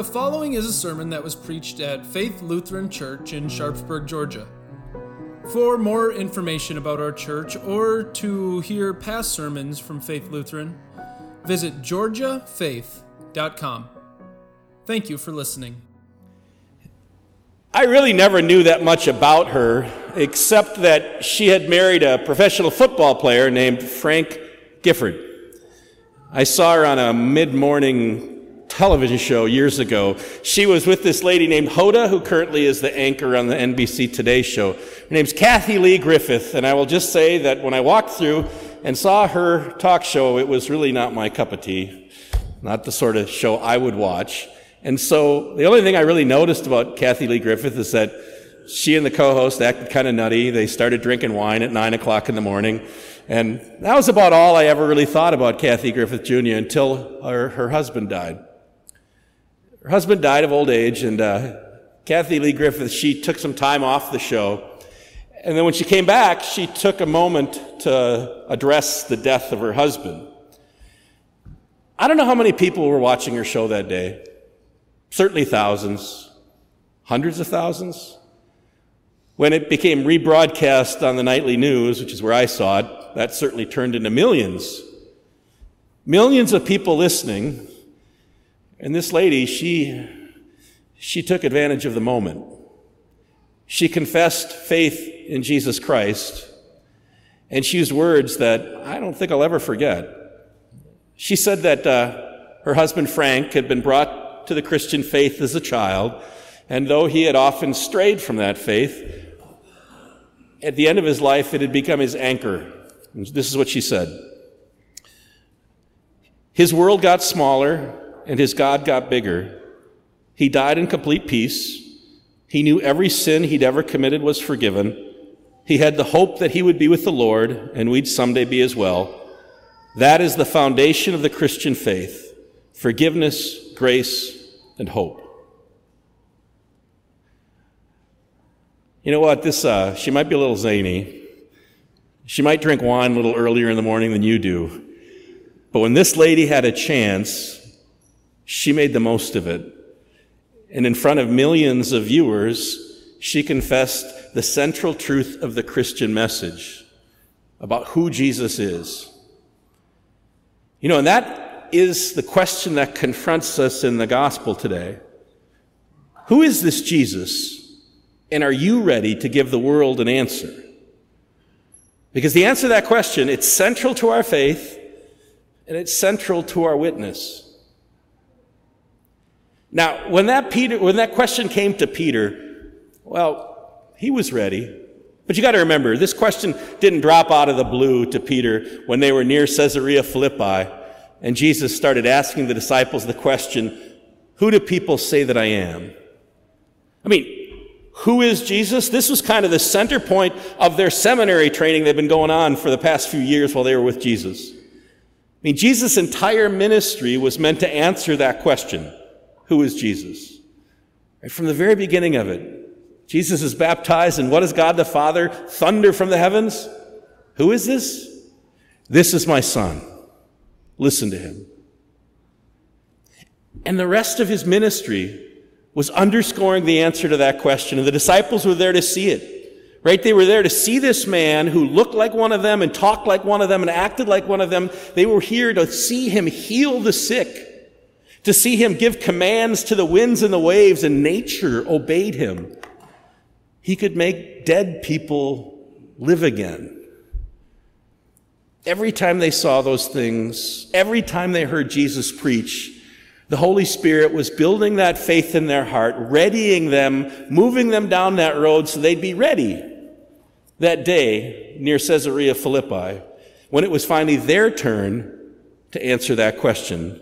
The following is a sermon that was preached at Faith Lutheran Church in Sharpsburg, Georgia. For more information about our church or to hear past sermons from Faith Lutheran, visit georgiafaith.com. Thank you for listening. I really never knew that much about her, except that she had married a professional football player named Frank Gifford. I saw her on a mid morning television show years ago. She was with this lady named Hoda, who currently is the anchor on the NBC Today show. Her name's Kathie Lee Griffith, and I will just say that when I walked through and saw her talk show, it was really not my cup of tea, not the sort of show I would watch. And so the only thing I really noticed about Kathie Lee Griffith is that she and the co-host acted kind of nutty. They started drinking wine at nine o'clock in the morning. And that was about all I ever really thought about Kathy Griffith Jr. until her, her husband died. Her husband died of old age, and uh, Kathie Lee Griffith, she took some time off the show. And then when she came back, she took a moment to address the death of her husband. I don't know how many people were watching her show that day. Certainly thousands, hundreds of thousands. When it became rebroadcast on the nightly news, which is where I saw it, that certainly turned into millions. Millions of people listening and this lady, she, she took advantage of the moment. She confessed faith in Jesus Christ, and she used words that I don't think I'll ever forget. She said that uh, her husband Frank had been brought to the Christian faith as a child, and though he had often strayed from that faith, at the end of his life, it had become his anchor. This is what she said. His world got smaller, and his God got bigger. He died in complete peace. He knew every sin he'd ever committed was forgiven. He had the hope that he would be with the Lord and we'd someday be as well. That is the foundation of the Christian faith forgiveness, grace, and hope. You know what? This, uh, she might be a little zany. She might drink wine a little earlier in the morning than you do. But when this lady had a chance, she made the most of it. And in front of millions of viewers, she confessed the central truth of the Christian message about who Jesus is. You know, and that is the question that confronts us in the gospel today. Who is this Jesus? And are you ready to give the world an answer? Because the answer to that question, it's central to our faith and it's central to our witness. Now, when that Peter, when that question came to Peter, well, he was ready. But you got to remember, this question didn't drop out of the blue to Peter when they were near Caesarea Philippi, and Jesus started asking the disciples the question, "Who do people say that I am?" I mean, who is Jesus? This was kind of the center point of their seminary training they've been going on for the past few years while they were with Jesus. I mean, Jesus' entire ministry was meant to answer that question. Who is Jesus? From the very beginning of it, Jesus is baptized, and what does God the Father thunder from the heavens? Who is this? This is my son. Listen to him. And the rest of his ministry was underscoring the answer to that question, and the disciples were there to see it. Right? They were there to see this man who looked like one of them and talked like one of them and acted like one of them. They were here to see him heal the sick to see him give commands to the winds and the waves, and nature obeyed him. He could make dead people live again. Every time they saw those things, every time they heard Jesus preach, the Holy Spirit was building that faith in their heart, readying them, moving them down that road so they'd be ready that day near Caesarea Philippi when it was finally their turn to answer that question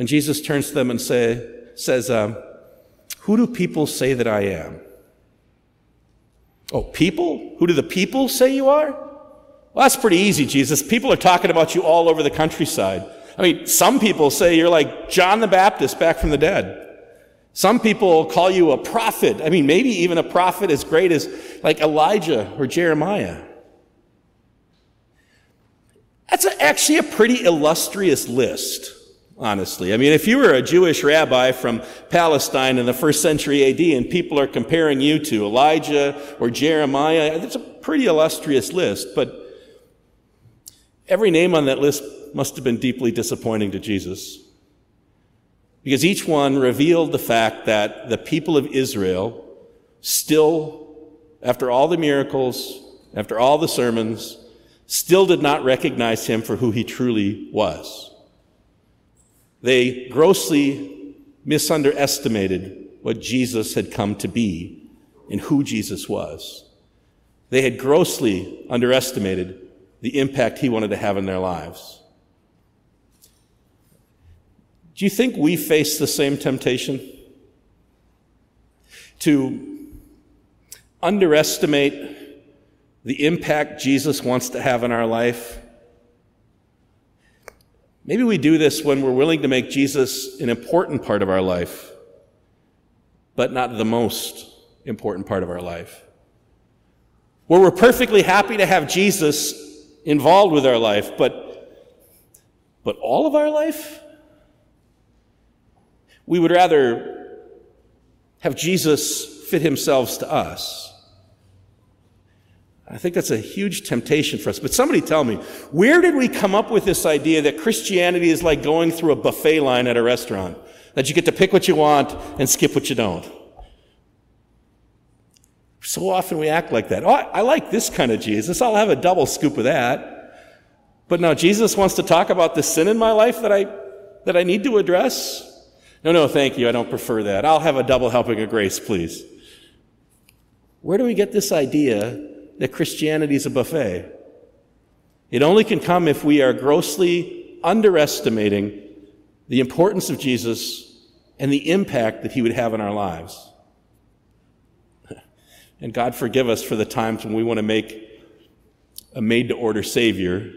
and Jesus turns to them and say, says, um, Who do people say that I am? Oh, people? Who do the people say you are? Well, that's pretty easy, Jesus. People are talking about you all over the countryside. I mean, some people say you're like John the Baptist back from the dead. Some people call you a prophet. I mean, maybe even a prophet as great as like Elijah or Jeremiah. That's actually a pretty illustrious list. Honestly. I mean, if you were a Jewish rabbi from Palestine in the first century AD and people are comparing you to Elijah or Jeremiah, it's a pretty illustrious list, but every name on that list must have been deeply disappointing to Jesus. Because each one revealed the fact that the people of Israel still, after all the miracles, after all the sermons, still did not recognize him for who he truly was. They grossly misunderestimated what Jesus had come to be and who Jesus was. They had grossly underestimated the impact he wanted to have in their lives. Do you think we face the same temptation? To underestimate the impact Jesus wants to have in our life Maybe we do this when we're willing to make Jesus an important part of our life, but not the most important part of our life. Where we're perfectly happy to have Jesus involved with our life, but, but all of our life? We would rather have Jesus fit himself to us I think that's a huge temptation for us. But somebody tell me, where did we come up with this idea that Christianity is like going through a buffet line at a restaurant? That you get to pick what you want and skip what you don't? So often we act like that. Oh, I like this kind of Jesus. I'll have a double scoop of that. But now Jesus wants to talk about the sin in my life that I, that I need to address? No, no, thank you. I don't prefer that. I'll have a double helping of grace, please. Where do we get this idea that Christianity is a buffet. It only can come if we are grossly underestimating the importance of Jesus and the impact that he would have in our lives. And God forgive us for the times when we want to make a made to order Savior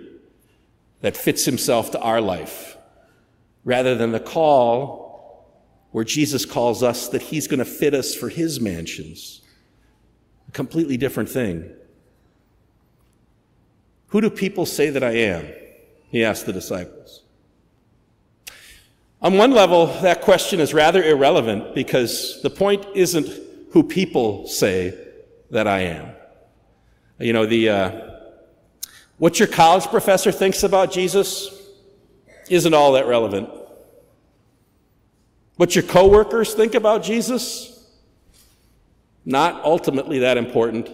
that fits himself to our life rather than the call where Jesus calls us that he's going to fit us for his mansions. A completely different thing. Who do people say that I am? He asked the disciples. On one level, that question is rather irrelevant because the point isn't who people say that I am. You know, the, uh, what your college professor thinks about Jesus isn't all that relevant. What your coworkers think about Jesus, not ultimately that important.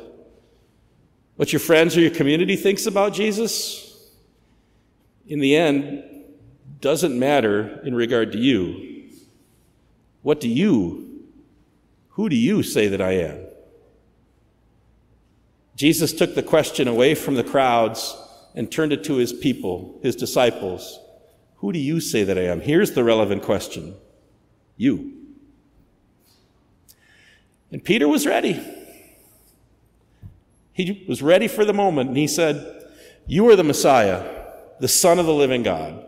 What your friends or your community thinks about Jesus, in the end, doesn't matter in regard to you. What do you, who do you say that I am? Jesus took the question away from the crowds and turned it to his people, his disciples. Who do you say that I am? Here's the relevant question you. And Peter was ready. He was ready for the moment and he said, You are the Messiah, the Son of the living God.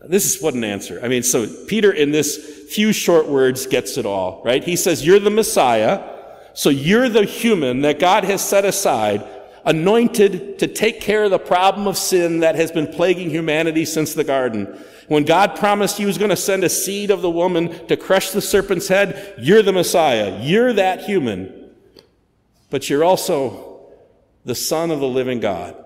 This is what an answer. I mean, so Peter, in this few short words, gets it all, right? He says, You're the Messiah, so you're the human that God has set aside, anointed to take care of the problem of sin that has been plaguing humanity since the garden. When God promised he was going to send a seed of the woman to crush the serpent's head, you're the Messiah. You're that human but you're also the Son of the living God.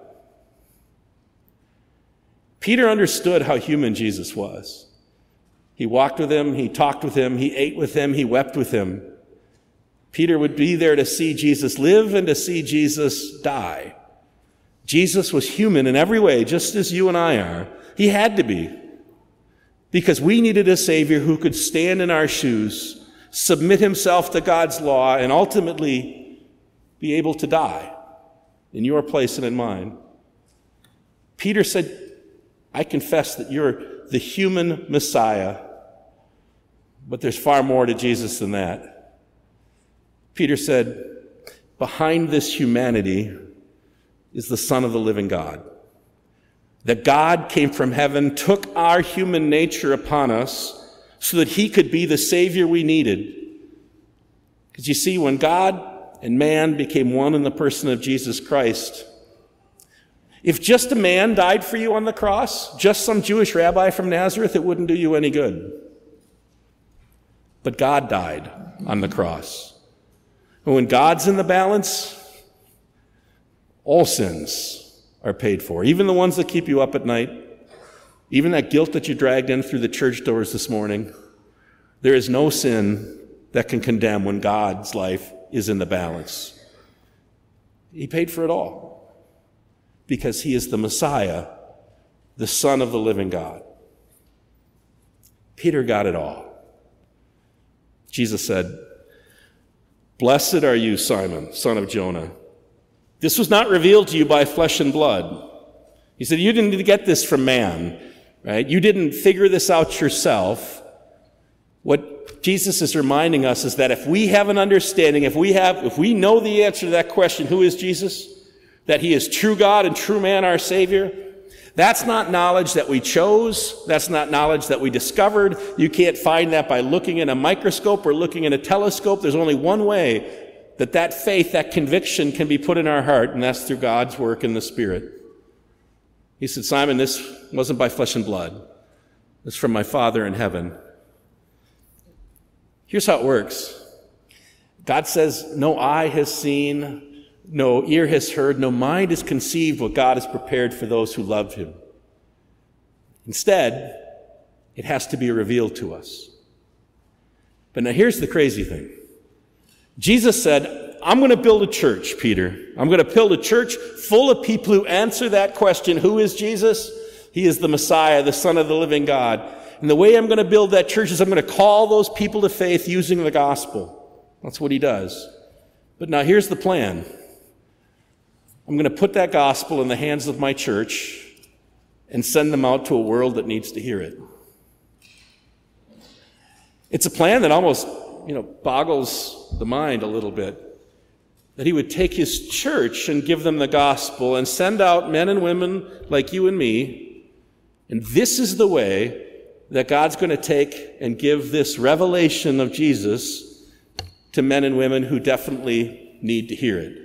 Peter understood how human Jesus was. He walked with him, he talked with him, he ate with him, he wept with him. Peter would be there to see Jesus live and to see Jesus die. Jesus was human in every way, just as you and I are. He had to be. Because we needed a Savior who could stand in our shoes, submit himself to God's law, and ultimately be able to die in your place and in mine. Peter said, I confess that you're the human Messiah, but there's far more to Jesus than that. Peter said, Behind this humanity is the Son of the living God. That God came from heaven, took our human nature upon us so that he could be the Savior we needed. Because you see, when God and man became one in the person of Jesus Christ, If just a man died for you on the cross, just some Jewish rabbi from Nazareth, it wouldn't do you any good. But God died on the cross. And when God's in the balance, all sins are paid for, even the ones that keep you up at night, even that guilt that you dragged in through the church doors this morning. There is no sin that can condemn when God's life is in the balance. He paid for it all because he is the Messiah, the Son of the living God. Peter got it all. Jesus said, Blessed are you, Simon, son of Jonah. This was not revealed to you by flesh and blood. He said, You didn't get this from man, right? You didn't figure this out yourself. What Jesus is reminding us is that if we have an understanding, if we have, if we know the answer to that question, who is Jesus? That he is true God and true man, our Savior. That's not knowledge that we chose. That's not knowledge that we discovered. You can't find that by looking in a microscope or looking in a telescope. There's only one way that that faith, that conviction can be put in our heart, and that's through God's work in the Spirit. He said, Simon, this wasn't by flesh and blood. It's from my Father in heaven. Here's how it works. God says, no eye has seen, no ear has heard, no mind has conceived what God has prepared for those who love him. Instead, it has to be revealed to us. But now here's the crazy thing. Jesus said, I'm going to build a church, Peter. I'm going to build a church full of people who answer that question Who is Jesus? He is the Messiah, the Son of the living God. And the way I'm going to build that church is I'm going to call those people to faith using the gospel. That's what he does. But now here's the plan I'm going to put that gospel in the hands of my church and send them out to a world that needs to hear it. It's a plan that almost you know, boggles the mind a little bit. That he would take his church and give them the gospel and send out men and women like you and me. And this is the way that God's going to take and give this revelation of Jesus to men and women who definitely need to hear it.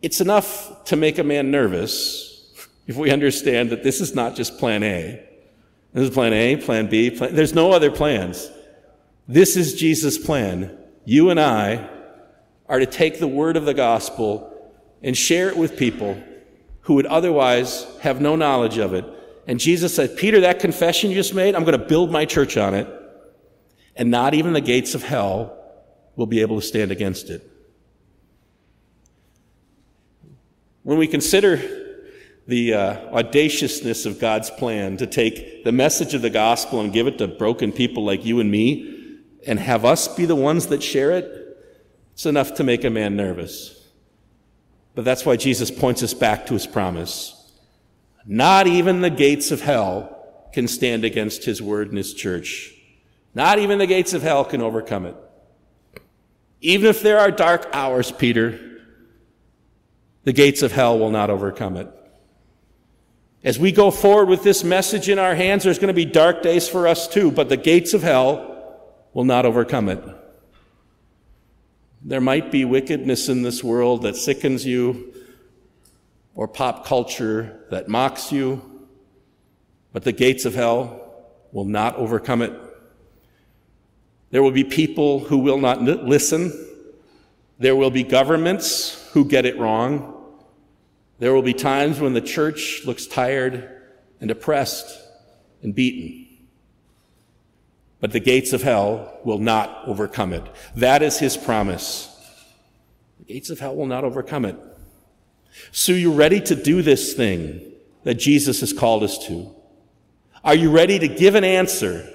It's enough to make a man nervous if we understand that this is not just plan A. This is plan A, plan B, plan, there's no other plans. This is Jesus' plan. You and I are to take the word of the gospel and share it with people who would otherwise have no knowledge of it. And Jesus said, Peter, that confession you just made, I'm going to build my church on it, and not even the gates of hell will be able to stand against it. When we consider the uh, audaciousness of God's plan to take the message of the gospel and give it to broken people like you and me and have us be the ones that share it, it's enough to make a man nervous. But that's why Jesus points us back to his promise. Not even the gates of hell can stand against his word and his church. Not even the gates of hell can overcome it. Even if there are dark hours, Peter, the gates of hell will not overcome it. As we go forward with this message in our hands, there's going to be dark days for us too, but the gates of hell will not overcome it. There might be wickedness in this world that sickens you, or pop culture that mocks you, but the gates of hell will not overcome it. There will be people who will not listen. There will be governments who get it wrong. There will be times when the church looks tired and oppressed and beaten. But the gates of hell will not overcome it. That is his promise. The gates of hell will not overcome it. So you're ready to do this thing that Jesus has called us to? Are you ready to give an answer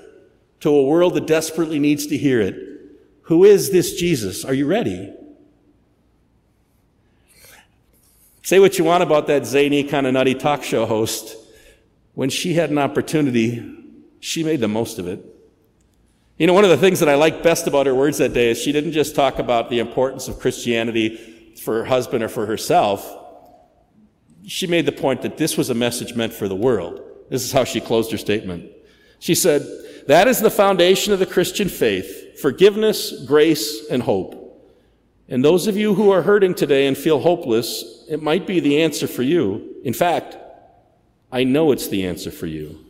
to a world that desperately needs to hear it? Who is this Jesus? Are you ready? Say what you want about that zany, kind of nutty talk show host. When she had an opportunity, she made the most of it. You know, one of the things that I liked best about her words that day is she didn't just talk about the importance of Christianity for her husband or for herself. She made the point that this was a message meant for the world. This is how she closed her statement. She said, That is the foundation of the Christian faith forgiveness, grace, and hope. And those of you who are hurting today and feel hopeless, it might be the answer for you. In fact, I know it's the answer for you.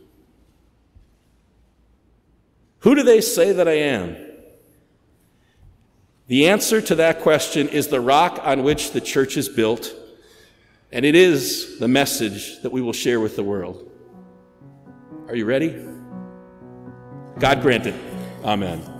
Who do they say that I am? The answer to that question is the rock on which the church is built, and it is the message that we will share with the world. Are you ready? God grant it. Amen.